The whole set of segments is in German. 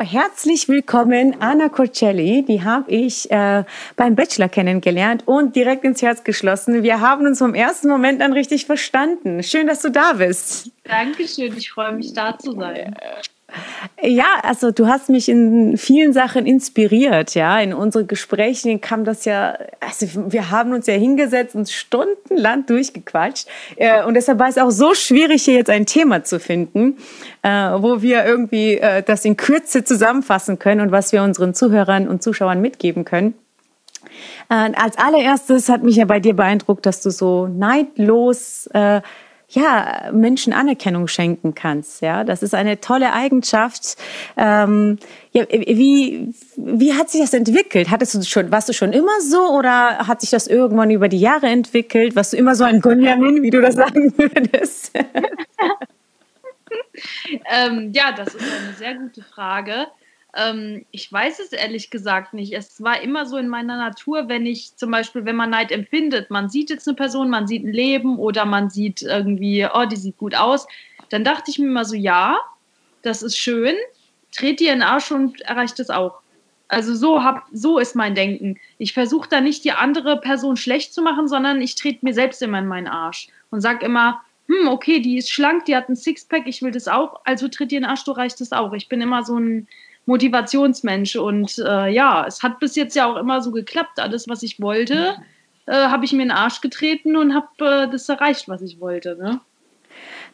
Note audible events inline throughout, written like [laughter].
herzlich willkommen, Anna Corcelli. Die habe ich äh, beim Bachelor kennengelernt und direkt ins Herz geschlossen. Wir haben uns vom ersten Moment an richtig verstanden. Schön, dass du da bist. Dankeschön, ich freue mich, da zu sein. Ja, also du hast mich in vielen Sachen inspiriert, ja. In unseren Gesprächen kam das ja, also wir haben uns ja hingesetzt und stundenlang durchgequatscht. Äh, und deshalb war es auch so schwierig, hier jetzt ein Thema zu finden, äh, wo wir irgendwie äh, das in Kürze zusammenfassen können und was wir unseren Zuhörern und Zuschauern mitgeben können. Als allererstes hat mich ja bei dir beeindruckt, dass du so neidlos ja, Menschen Anerkennung schenken kannst. Ja, das ist eine tolle Eigenschaft. Ähm, ja, wie, wie hat sich das entwickelt? Hattest du schon, warst du schon immer so oder hat sich das irgendwann über die Jahre entwickelt? Warst du immer so ein Benjamin, wie du das sagen würdest? [laughs] ähm, ja, das ist eine sehr gute Frage. Ähm, ich weiß es ehrlich gesagt nicht. Es war immer so in meiner Natur, wenn ich zum Beispiel, wenn man Neid empfindet, man sieht jetzt eine Person, man sieht ein Leben oder man sieht irgendwie, oh, die sieht gut aus, dann dachte ich mir immer so, ja, das ist schön, dreht dir in den Arsch und erreicht es auch. Also so, hab, so ist mein Denken. Ich versuche da nicht die andere Person schlecht zu machen, sondern ich trete mir selbst immer in meinen Arsch und sage immer, hm, okay, die ist schlank, die hat ein Sixpack, ich will das auch, also tritt dir in den Arsch, du reicht das auch. Ich bin immer so ein Motivationsmensch. Und äh, ja, es hat bis jetzt ja auch immer so geklappt. Alles, was ich wollte, äh, habe ich mir in den Arsch getreten und habe äh, das erreicht, was ich wollte. Ne?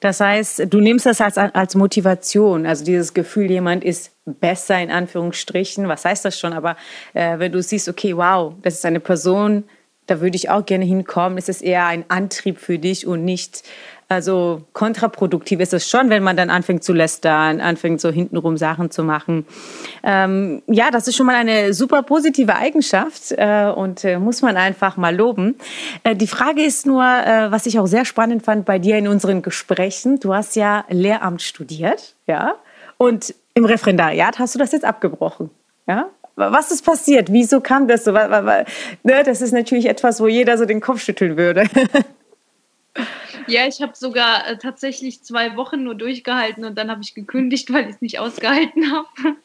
Das heißt, du nimmst das als, als Motivation, also dieses Gefühl, jemand ist besser in Anführungsstrichen. Was heißt das schon? Aber äh, wenn du siehst, okay, wow, das ist eine Person, da würde ich auch gerne hinkommen, ist es eher ein Antrieb für dich und nicht also kontraproduktiv ist es schon, wenn man dann anfängt zu lästern, anfängt so hintenrum Sachen zu machen. Ähm, ja, das ist schon mal eine super positive Eigenschaft äh, und äh, muss man einfach mal loben. Äh, die Frage ist nur, äh, was ich auch sehr spannend fand bei dir in unseren Gesprächen. Du hast ja Lehramt studiert, ja, und im Referendariat hast du das jetzt abgebrochen, ja. Was ist passiert? Wieso kam das so? Ne, das ist natürlich etwas, wo jeder so den Kopf schütteln würde. [laughs] Ja, ich habe sogar äh, tatsächlich zwei Wochen nur durchgehalten und dann habe ich gekündigt, [laughs] weil ich es nicht ausgehalten habe. [laughs]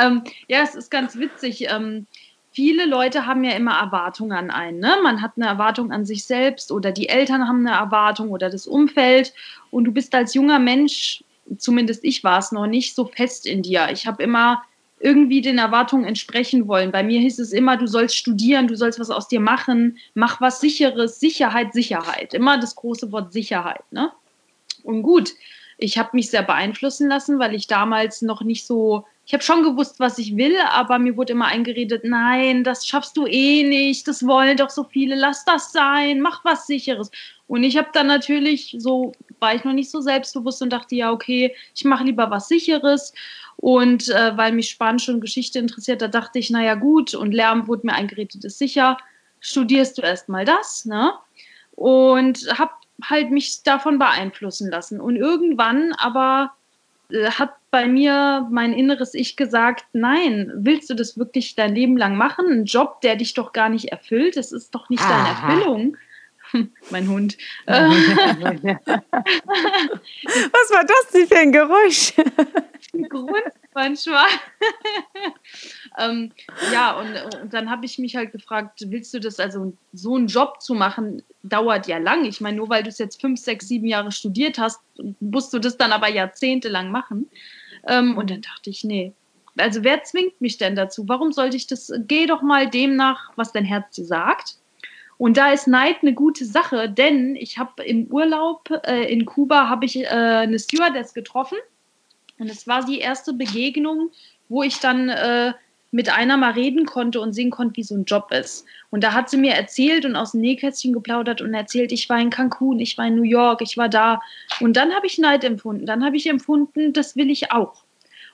ähm, ja, es ist ganz witzig. Ähm, viele Leute haben ja immer Erwartungen an einen. Ne? Man hat eine Erwartung an sich selbst oder die Eltern haben eine Erwartung oder das Umfeld. Und du bist als junger Mensch, zumindest ich war es noch nicht, so fest in dir. Ich habe immer irgendwie den Erwartungen entsprechen wollen. Bei mir hieß es immer, du sollst studieren, du sollst was aus dir machen, mach was Sicheres, Sicherheit, Sicherheit. Immer das große Wort Sicherheit. Ne? Und gut, ich habe mich sehr beeinflussen lassen, weil ich damals noch nicht so, ich habe schon gewusst, was ich will, aber mir wurde immer eingeredet, nein, das schaffst du eh nicht, das wollen doch so viele, lass das sein, mach was Sicheres. Und ich habe dann natürlich so, war ich noch nicht so selbstbewusst und dachte, ja, okay, ich mache lieber was Sicheres und äh, weil mich Spanisch und Geschichte interessiert, da dachte ich, naja gut, und Lärm wurde mir eingeredet, ist sicher, studierst du erstmal das, ne? Und habe halt mich davon beeinflussen lassen. Und irgendwann aber äh, hat bei mir mein inneres Ich gesagt, nein, willst du das wirklich dein Leben lang machen? Ein Job, der dich doch gar nicht erfüllt, das ist doch nicht Aha. deine Erfüllung. [laughs] mein Hund. [laughs] Was war das denn für ein Geräusch? Grund manchmal. [laughs] ähm, ja, und, und dann habe ich mich halt gefragt, willst du das, also so einen Job zu machen, dauert ja lang. Ich meine, nur weil du es jetzt fünf, sechs, sieben Jahre studiert hast, musst du das dann aber jahrzehntelang machen. Ähm, und dann dachte ich, nee. Also wer zwingt mich denn dazu? Warum sollte ich das? Geh doch mal dem nach, was dein Herz dir sagt. Und da ist Neid eine gute Sache, denn ich habe im Urlaub äh, in Kuba habe ich äh, eine Stewardess getroffen und es war die erste Begegnung, wo ich dann äh, mit einer mal reden konnte und sehen konnte, wie so ein Job ist. Und da hat sie mir erzählt und aus dem Nähkästchen geplaudert und erzählt, ich war in Cancun, ich war in New York, ich war da. Und dann habe ich Neid empfunden. Dann habe ich empfunden, das will ich auch.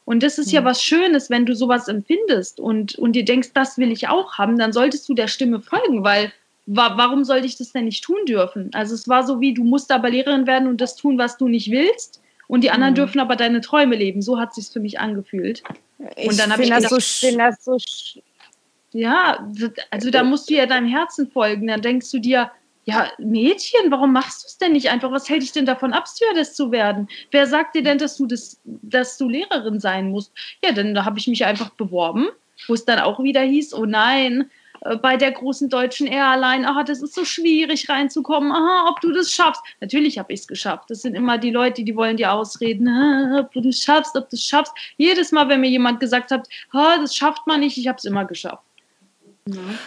Und das ist ja. ja was Schönes, wenn du sowas empfindest und, und dir denkst, das will ich auch haben, dann solltest du der Stimme folgen, weil wa warum sollte ich das denn nicht tun dürfen? Also es war so wie, du musst aber Lehrerin werden und das tun, was du nicht willst und die anderen mhm. dürfen aber deine Träume leben. So hat sich für mich angefühlt. Ich und dann habe ich gedacht, so, das so ja, also da musst du ja deinem Herzen folgen. Dann denkst du dir, ja, Mädchen, warum machst du es denn nicht einfach? Was hält dich denn davon ab, Stewardess zu werden? Wer sagt dir denn, dass du, das, dass du Lehrerin sein musst? Ja, dann da habe ich mich einfach beworben, wo es dann auch wieder hieß, oh nein, äh, bei der großen deutschen Airline, aha, das ist so schwierig reinzukommen, aha, ob du das schaffst. Natürlich habe ich es geschafft. Das sind immer die Leute, die wollen dir ausreden, ob du das schaffst, ob du es schaffst. Jedes Mal, wenn mir jemand gesagt hat, das schafft man nicht, ich habe es immer geschafft.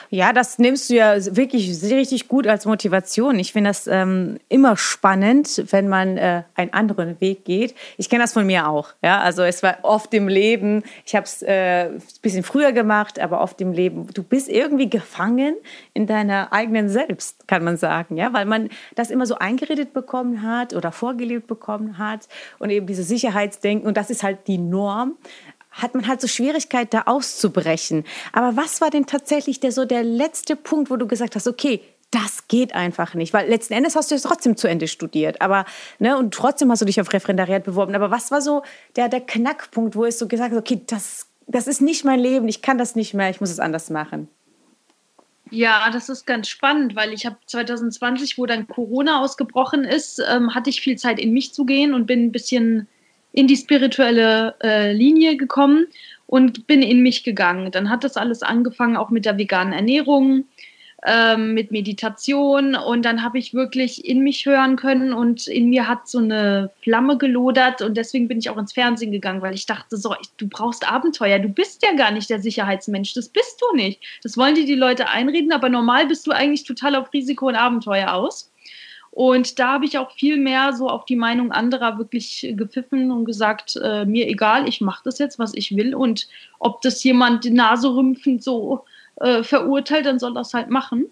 Ja, das nimmst du ja wirklich richtig gut als Motivation. Ich finde das ähm, immer spannend, wenn man äh, einen anderen Weg geht. Ich kenne das von mir auch. Ja, also es war oft im Leben. Ich habe es äh, ein bisschen früher gemacht, aber oft im Leben. Du bist irgendwie gefangen in deiner eigenen Selbst, kann man sagen. Ja, weil man das immer so eingeredet bekommen hat oder vorgelebt bekommen hat und eben diese Sicherheitsdenken und das ist halt die Norm hat man halt so Schwierigkeit, da auszubrechen. Aber was war denn tatsächlich der so der letzte Punkt, wo du gesagt hast, okay, das geht einfach nicht, weil letzten Endes hast du es trotzdem zu Ende studiert, aber ne und trotzdem hast du dich auf Referendariat beworben. Aber was war so der der Knackpunkt, wo es so gesagt hast, okay, das das ist nicht mein Leben, ich kann das nicht mehr, ich muss es anders machen. Ja, das ist ganz spannend, weil ich habe 2020, wo dann Corona ausgebrochen ist, ähm, hatte ich viel Zeit in mich zu gehen und bin ein bisschen in die spirituelle äh, Linie gekommen und bin in mich gegangen. Dann hat das alles angefangen, auch mit der veganen Ernährung, ähm, mit Meditation und dann habe ich wirklich in mich hören können und in mir hat so eine Flamme gelodert und deswegen bin ich auch ins Fernsehen gegangen, weil ich dachte, so, du brauchst Abenteuer, du bist ja gar nicht der Sicherheitsmensch, das bist du nicht. Das wollen dir die Leute einreden, aber normal bist du eigentlich total auf Risiko und Abenteuer aus. Und da habe ich auch viel mehr so auf die Meinung anderer wirklich gepfiffen und gesagt, äh, mir egal, ich mache das jetzt, was ich will. Und ob das jemand die Nase rümpfend so äh, verurteilt, dann soll das halt machen.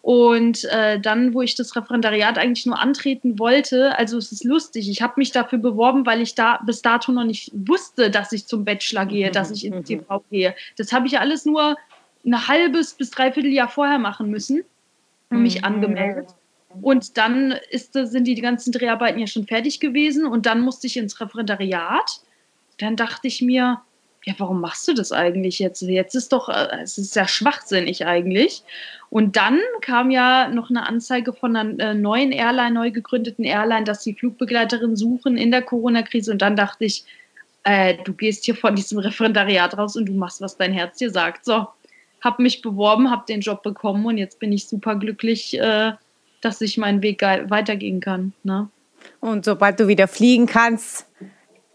Und äh, dann, wo ich das Referendariat eigentlich nur antreten wollte, also es ist lustig, ich habe mich dafür beworben, weil ich da bis dato noch nicht wusste, dass ich zum Bachelor gehe, dass ich ins mhm. TV gehe. Das habe ich alles nur ein halbes bis dreiviertel Jahr vorher machen müssen und mich mhm. angemeldet. Und dann ist, sind die ganzen Dreharbeiten ja schon fertig gewesen und dann musste ich ins Referendariat. Dann dachte ich mir, ja, warum machst du das eigentlich jetzt? Jetzt ist doch, äh, es ist ja schwachsinnig eigentlich. Und dann kam ja noch eine Anzeige von einer äh, neuen Airline, neu gegründeten Airline, dass sie Flugbegleiterin suchen in der Corona-Krise. Und dann dachte ich, äh, du gehst hier von diesem Referendariat raus und du machst, was dein Herz dir sagt. So, hab mich beworben, hab den Job bekommen und jetzt bin ich super glücklich, äh, dass ich meinen Weg weitergehen kann. Ne? Und sobald du wieder fliegen kannst,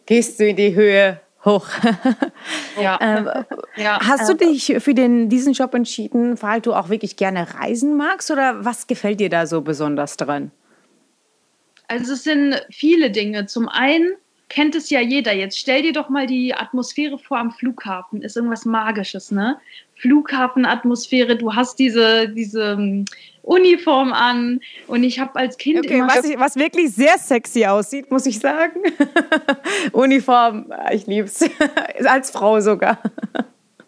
gehst du in die Höhe hoch. [laughs] ja. ähm, ja. Hast du dich für den, diesen Job entschieden, weil du auch wirklich gerne reisen magst oder was gefällt dir da so besonders dran? Also es sind viele Dinge. Zum einen kennt es ja jeder. Jetzt stell dir doch mal die Atmosphäre vor am Flughafen. Ist irgendwas Magisches, ne? Flughafenatmosphäre, du hast diese, diese Uniform an und ich habe als Kind okay, was, ich, was, wirklich sehr sexy aussieht, muss ich sagen. [laughs] Uniform, ich liebe es. [laughs] als Frau sogar.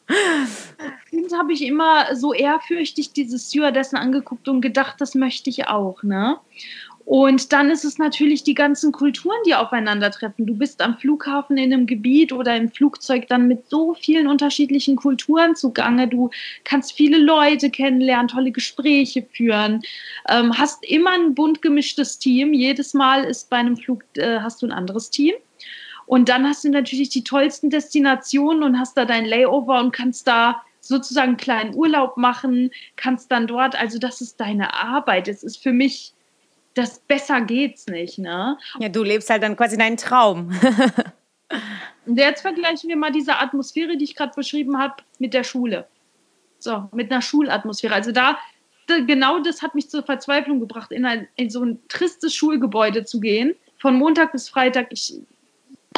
Als Kind habe ich immer so ehrfürchtig diese Stewardessen angeguckt und gedacht, das möchte ich auch, ne? Und dann ist es natürlich die ganzen Kulturen, die aufeinandertreffen. Du bist am Flughafen in einem Gebiet oder im Flugzeug dann mit so vielen unterschiedlichen Kulturen zugange. Du kannst viele Leute kennenlernen, tolle Gespräche führen, ähm, hast immer ein bunt gemischtes Team. Jedes Mal ist bei einem Flug äh, hast du ein anderes Team. Und dann hast du natürlich die tollsten Destinationen und hast da dein Layover und kannst da sozusagen einen kleinen Urlaub machen, kannst dann dort, also das ist deine Arbeit. Es ist für mich das besser geht's nicht, ne? Ja, du lebst halt dann quasi deinen Traum. [laughs] Und jetzt vergleichen wir mal diese Atmosphäre, die ich gerade beschrieben habe, mit der Schule. So, mit einer Schulatmosphäre. Also da, da, genau das hat mich zur Verzweiflung gebracht, in, ein, in so ein tristes Schulgebäude zu gehen. Von Montag bis Freitag. Ich,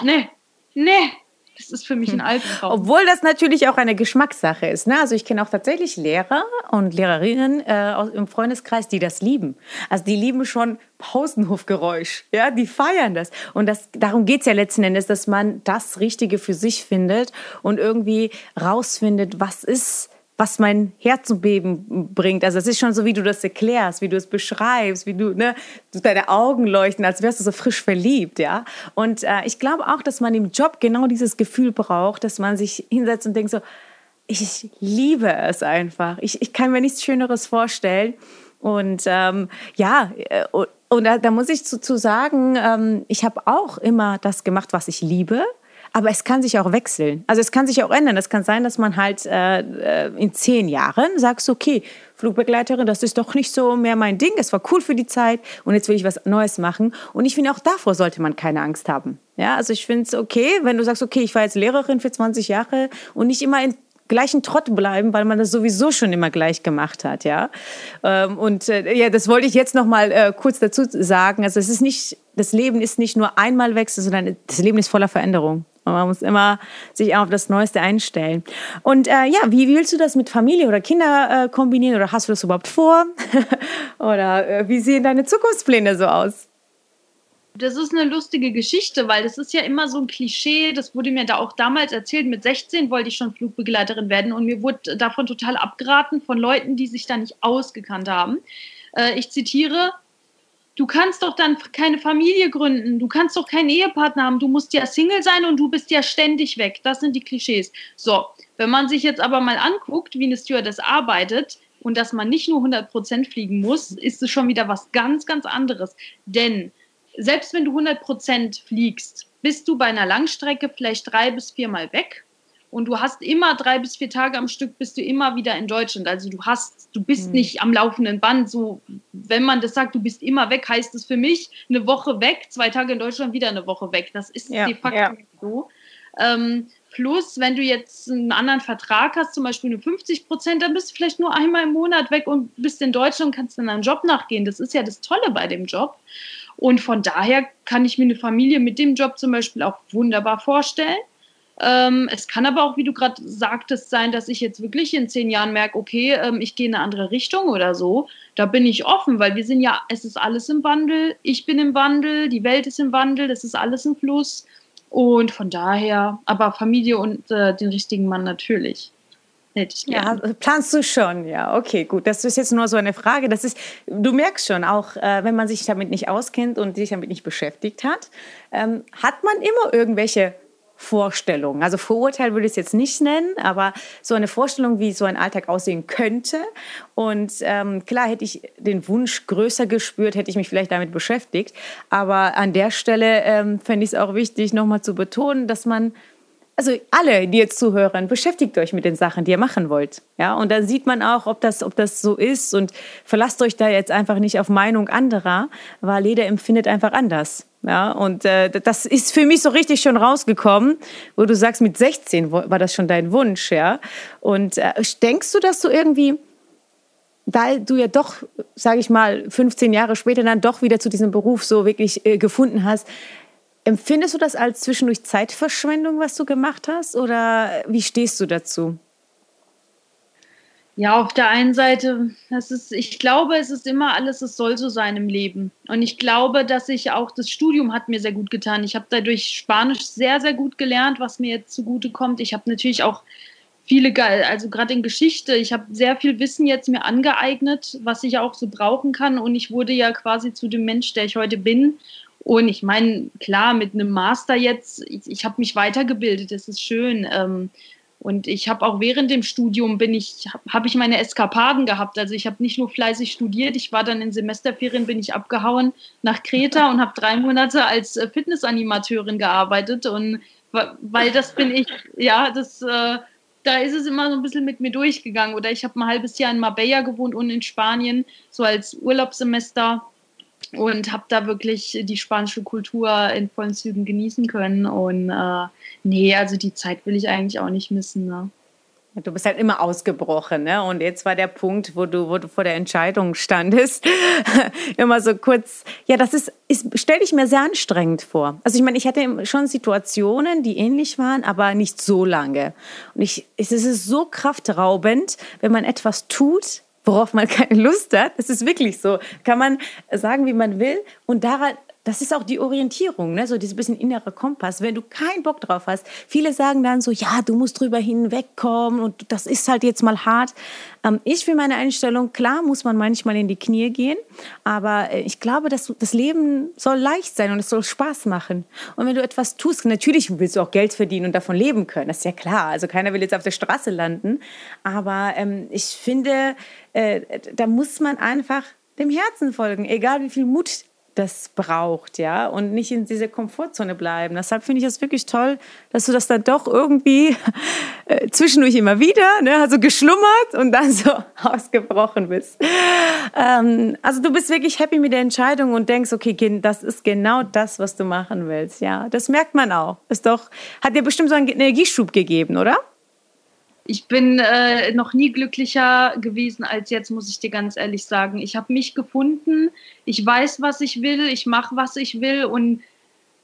nee, nee, das ist für mich ein hm. Albtraum. Obwohl das natürlich auch eine Geschmackssache ist. Ne? Also ich kenne auch tatsächlich Lehrer und Lehrerinnen äh, im Freundeskreis, die das lieben. Also die lieben schon Pausenhofgeräusch. Ja, die feiern das. Und das, darum geht es ja letzten Endes, dass man das Richtige für sich findet und irgendwie rausfindet, was ist was mein Herz zum Beben bringt. Also es ist schon so, wie du das erklärst, wie du es beschreibst, wie du, ne, deine Augen leuchten, als wärst du so frisch verliebt, ja. Und äh, ich glaube auch, dass man im Job genau dieses Gefühl braucht, dass man sich hinsetzt und denkt so, ich liebe es einfach. Ich, ich kann mir nichts Schöneres vorstellen. Und ähm, ja, äh, und da, da, muss ich zu, zu sagen, ähm, ich habe auch immer das gemacht, was ich liebe. Aber es kann sich auch wechseln. Also es kann sich auch ändern. Es kann sein, dass man halt äh, äh in zehn Jahren sagt, okay, Flugbegleiterin, das ist doch nicht so mehr mein Ding. Es war cool für die Zeit und jetzt will ich was Neues machen. Und ich finde, auch davor sollte man keine Angst haben. Ja, also ich finde es okay, wenn du sagst, okay, ich war jetzt Lehrerin für 20 Jahre und nicht immer in gleichen Trott bleiben, weil man das sowieso schon immer gleich gemacht hat, ja. Ähm, und äh, ja, das wollte ich jetzt noch mal äh, kurz dazu sagen. Also es ist nicht, das Leben ist nicht nur einmal Wechsel, sondern das Leben ist voller Veränderung. Man muss immer sich auf das Neueste einstellen. Und äh, ja, wie willst du das mit Familie oder Kinder äh, kombinieren? Oder hast du das überhaupt vor? [laughs] oder äh, wie sehen deine Zukunftspläne so aus? Das ist eine lustige Geschichte, weil das ist ja immer so ein Klischee. Das wurde mir da auch damals erzählt. Mit 16 wollte ich schon Flugbegleiterin werden und mir wurde davon total abgeraten von Leuten, die sich da nicht ausgekannt haben. Äh, ich zitiere: Du kannst doch dann keine Familie gründen. Du kannst doch keinen Ehepartner haben. Du musst ja Single sein und du bist ja ständig weg. Das sind die Klischees. So, wenn man sich jetzt aber mal anguckt, wie eine Stewardess arbeitet, und dass man nicht nur 100% fliegen muss, ist es schon wieder was ganz, ganz anderes. Denn selbst wenn du 100% fliegst, bist du bei einer Langstrecke vielleicht drei bis viermal weg und du hast immer drei bis vier Tage am Stück, bist du immer wieder in Deutschland. Also du hast, du bist mhm. nicht am laufenden Band. So, wenn man das sagt, du bist immer weg, heißt es für mich eine Woche weg, zwei Tage in Deutschland, wieder eine Woche weg. Das ist ja, de facto ja. so. Ähm, plus, wenn du jetzt einen anderen Vertrag hast, zum Beispiel eine 50 Prozent, dann bist du vielleicht nur einmal im Monat weg und bist in Deutschland und kannst dann einen Job nachgehen. Das ist ja das Tolle bei dem Job. Und von daher kann ich mir eine Familie mit dem Job zum Beispiel auch wunderbar vorstellen. Ähm, es kann aber auch, wie du gerade sagtest, sein, dass ich jetzt wirklich in zehn Jahren merke, okay, ähm, ich gehe in eine andere Richtung oder so. Da bin ich offen, weil wir sind ja, es ist alles im Wandel, ich bin im Wandel, die Welt ist im Wandel, das ist alles im Fluss. Und von daher, aber Familie und äh, den richtigen Mann natürlich. Ja, planst du schon, ja, okay, gut. Das ist jetzt nur so eine Frage. Das ist, du merkst schon, auch äh, wenn man sich damit nicht auskennt und sich damit nicht beschäftigt hat, ähm, hat man immer irgendwelche Vorstellungen. Also Vorurteil würde ich es jetzt nicht nennen, aber so eine Vorstellung, wie so ein Alltag aussehen könnte. Und ähm, klar hätte ich den Wunsch größer gespürt, hätte ich mich vielleicht damit beschäftigt. Aber an der Stelle ähm, fände ich es auch wichtig, nochmal zu betonen, dass man also alle, die jetzt zuhören, beschäftigt euch mit den Sachen, die ihr machen wollt. Ja, und dann sieht man auch, ob das, ob das so ist und verlasst euch da jetzt einfach nicht auf Meinung anderer, weil jeder empfindet einfach anders. Ja, und äh, das ist für mich so richtig schon rausgekommen, wo du sagst, mit 16 war das schon dein Wunsch, ja. Und äh, denkst du, dass du irgendwie, weil du ja doch, sage ich mal, 15 Jahre später dann doch wieder zu diesem Beruf so wirklich äh, gefunden hast, Empfindest du das als zwischendurch Zeitverschwendung, was du gemacht hast, oder wie stehst du dazu? Ja, auf der einen Seite, das ist, ich glaube, es ist immer alles, es soll so sein im Leben. Und ich glaube, dass ich auch, das Studium hat mir sehr gut getan. Ich habe dadurch Spanisch sehr, sehr gut gelernt, was mir jetzt zugute kommt. Ich habe natürlich auch viele, also gerade in Geschichte, ich habe sehr viel Wissen jetzt mir angeeignet, was ich auch so brauchen kann. Und ich wurde ja quasi zu dem Mensch, der ich heute bin. Und ich meine, klar, mit einem Master jetzt, ich, ich habe mich weitergebildet, das ist schön. Ähm, und ich habe auch während dem Studium bin ich, habe ich meine Eskapaden gehabt. Also ich habe nicht nur fleißig studiert, ich war dann in Semesterferien, bin ich abgehauen nach Kreta [laughs] und habe drei Monate als äh, Fitnessanimateurin gearbeitet. Und weil das bin ich, ja, das, äh, da ist es immer so ein bisschen mit mir durchgegangen. Oder ich habe ein halbes Jahr in Marbella gewohnt und in Spanien, so als Urlaubssemester und habe da wirklich die spanische Kultur in vollen Zügen genießen können. Und äh, nee, also die Zeit will ich eigentlich auch nicht missen. Ne? Du bist halt immer ausgebrochen, ne? Und jetzt war der Punkt, wo du, wo du vor der Entscheidung standest, [laughs] immer so kurz. Ja, das ist, ist stelle ich mir sehr anstrengend vor. Also ich meine, ich hatte schon Situationen, die ähnlich waren, aber nicht so lange. Und ich, es ist so kraftraubend, wenn man etwas tut, worauf man [laughs] keine Lust hat. Das ist wirklich so. Kann man sagen, wie man will. Und daran das ist auch die Orientierung, ne? so dieses bisschen innere Kompass. Wenn du keinen Bock drauf hast, viele sagen dann so, ja, du musst drüber hinwegkommen und das ist halt jetzt mal hart. Ähm, ich für meine Einstellung, klar muss man manchmal in die Knie gehen, aber äh, ich glaube, dass das Leben soll leicht sein und es soll Spaß machen. Und wenn du etwas tust, natürlich willst du auch Geld verdienen und davon leben können, das ist ja klar. Also keiner will jetzt auf der Straße landen, aber ähm, ich finde, äh, da muss man einfach dem Herzen folgen, egal wie viel Mut das braucht, ja, und nicht in dieser Komfortzone bleiben. Deshalb finde ich das wirklich toll, dass du das dann doch irgendwie [laughs] äh, zwischendurch immer wieder, ne, also geschlummert und dann so [laughs] ausgebrochen bist. Ähm, also du bist wirklich happy mit der Entscheidung und denkst, okay, das ist genau das, was du machen willst, ja. Das merkt man auch. Ist doch, hat dir bestimmt so einen Energieschub gegeben, oder? Ich bin äh, noch nie glücklicher gewesen als jetzt, muss ich dir ganz ehrlich sagen. Ich habe mich gefunden, ich weiß, was ich will, ich mache, was ich will und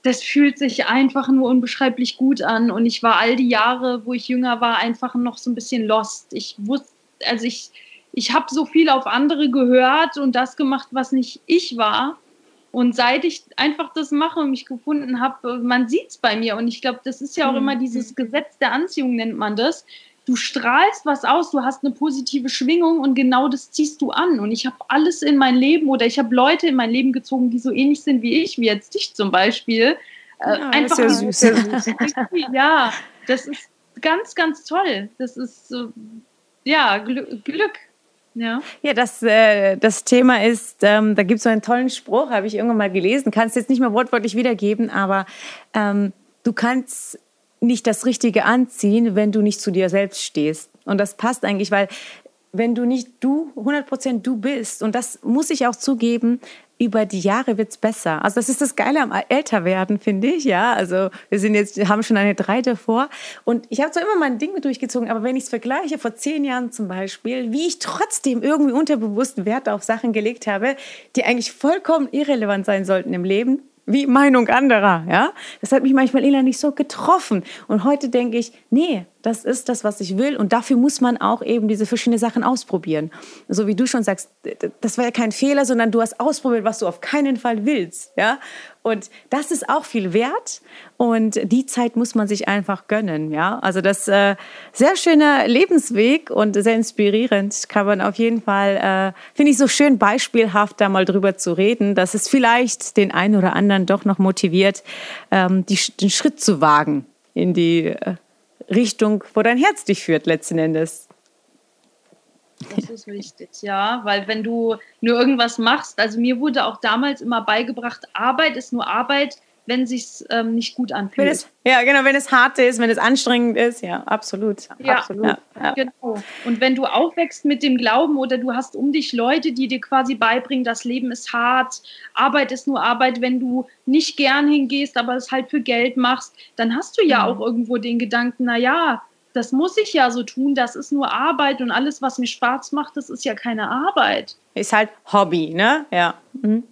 das fühlt sich einfach nur unbeschreiblich gut an. Und ich war all die Jahre, wo ich jünger war, einfach noch so ein bisschen lost. Ich wusste, also ich, ich habe so viel auf andere gehört und das gemacht, was nicht ich war. Und seit ich einfach das mache und mich gefunden habe, man sieht es bei mir. Und ich glaube, das ist ja auch mhm. immer dieses Gesetz der Anziehung, nennt man das du strahlst was aus, du hast eine positive Schwingung und genau das ziehst du an. Und ich habe alles in mein Leben oder ich habe Leute in mein Leben gezogen, die so ähnlich sind wie ich, wie jetzt dich zum Beispiel. Äh, ja, einfach das ist ja süß. [laughs] ja, das ist ganz, ganz toll. Das ist ja Glück. Glück. Ja, ja das, äh, das Thema ist, ähm, da gibt es so einen tollen Spruch, habe ich irgendwann mal gelesen, kannst jetzt nicht mehr wortwörtlich wiedergeben, aber ähm, du kannst nicht das Richtige anziehen, wenn du nicht zu dir selbst stehst. Und das passt eigentlich, weil wenn du nicht du, 100% du bist, und das muss ich auch zugeben, über die Jahre wird's besser. Also das ist das Geile am Älterwerden, finde ich, ja. Also wir sind jetzt, haben schon eine drei davor. Und ich habe zwar immer mein Ding durchgezogen, aber wenn ich es vergleiche, vor zehn Jahren zum Beispiel, wie ich trotzdem irgendwie unterbewusst Wert auf Sachen gelegt habe, die eigentlich vollkommen irrelevant sein sollten im Leben, wie Meinung anderer, ja. Das hat mich manchmal innerlich so getroffen. Und heute denke ich, nee, das ist das, was ich will. Und dafür muss man auch eben diese verschiedenen Sachen ausprobieren. So wie du schon sagst, das war ja kein Fehler, sondern du hast ausprobiert, was du auf keinen Fall willst. Ja? Und das ist auch viel wert. Und die Zeit muss man sich einfach gönnen. Ja? Also das äh, sehr schöner Lebensweg und sehr inspirierend. Kann man auf jeden Fall, äh, finde ich so schön beispielhaft, da mal drüber zu reden, dass es vielleicht den einen oder anderen doch noch motiviert, ähm, die, den Schritt zu wagen in die äh, Richtung, wo dein Herz dich führt, letzten Endes. Das ist wichtig, ja, weil wenn du nur irgendwas machst, also mir wurde auch damals immer beigebracht, Arbeit ist nur Arbeit, wenn sich ähm, nicht gut anfühlt. Es, ja, genau, wenn es hart ist, wenn es anstrengend ist, ja, absolut. Ja, absolut. Ja, ja. genau. Und wenn du aufwächst mit dem Glauben oder du hast um dich Leute, die dir quasi beibringen, das Leben ist hart, Arbeit ist nur Arbeit, wenn du nicht gern hingehst, aber es halt für Geld machst, dann hast du ja mhm. auch irgendwo den Gedanken, na ja, das muss ich ja so tun, das ist nur Arbeit und alles, was mir Spaß macht, das ist ja keine Arbeit. Ist halt Hobby, ne? Ja. Mhm.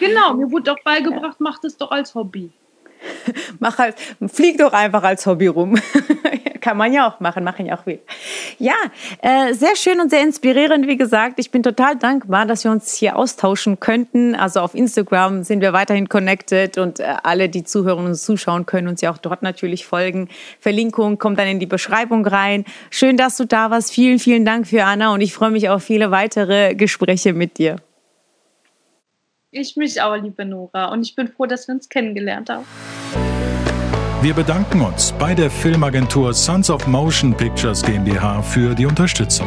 Genau, mir wurde doch beigebracht, ja. mach das doch als Hobby. [laughs] Mach halt, flieg doch einfach als Hobby rum. [laughs] Kann man ja auch machen, machen ja auch viel. Ja, äh, sehr schön und sehr inspirierend, wie gesagt. Ich bin total dankbar, dass wir uns hier austauschen könnten. Also auf Instagram sind wir weiterhin connected und äh, alle, die zuhören und zuschauen, können uns ja auch dort natürlich folgen. Verlinkung kommt dann in die Beschreibung rein. Schön, dass du da warst. Vielen, vielen Dank für Anna und ich freue mich auf viele weitere Gespräche mit dir. Ich mich auch, liebe Nora. Und ich bin froh, dass wir uns kennengelernt haben. Wir bedanken uns bei der Filmagentur Sons of Motion Pictures GmbH für die Unterstützung.